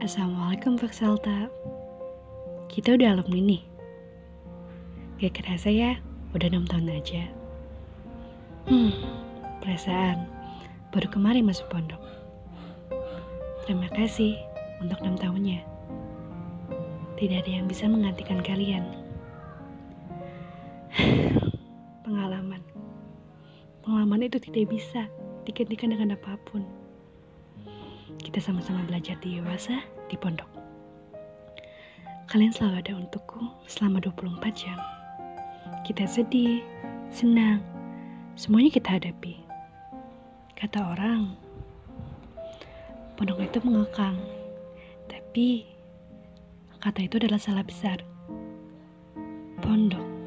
Assalamualaikum Salta. Kita udah alumni nih. Gak kerasa ya Udah 6 tahun aja. Hmm Perasaan. Baru kemarin masuk pondok. Terima kasih Untuk 6 tahunnya. Tidak ada yang bisa menggantikan kalian. Pengalaman. Pengalaman itu tidak bisa digantikan dengan apa pun kita sama-sama belajar di dewasa di pondok. Kalian selalu ada untukku selama 24 jam. Kita sedih, senang, semuanya kita hadapi. Kata orang, pondok itu mengekang, tapi kata itu adalah salah besar. Pondok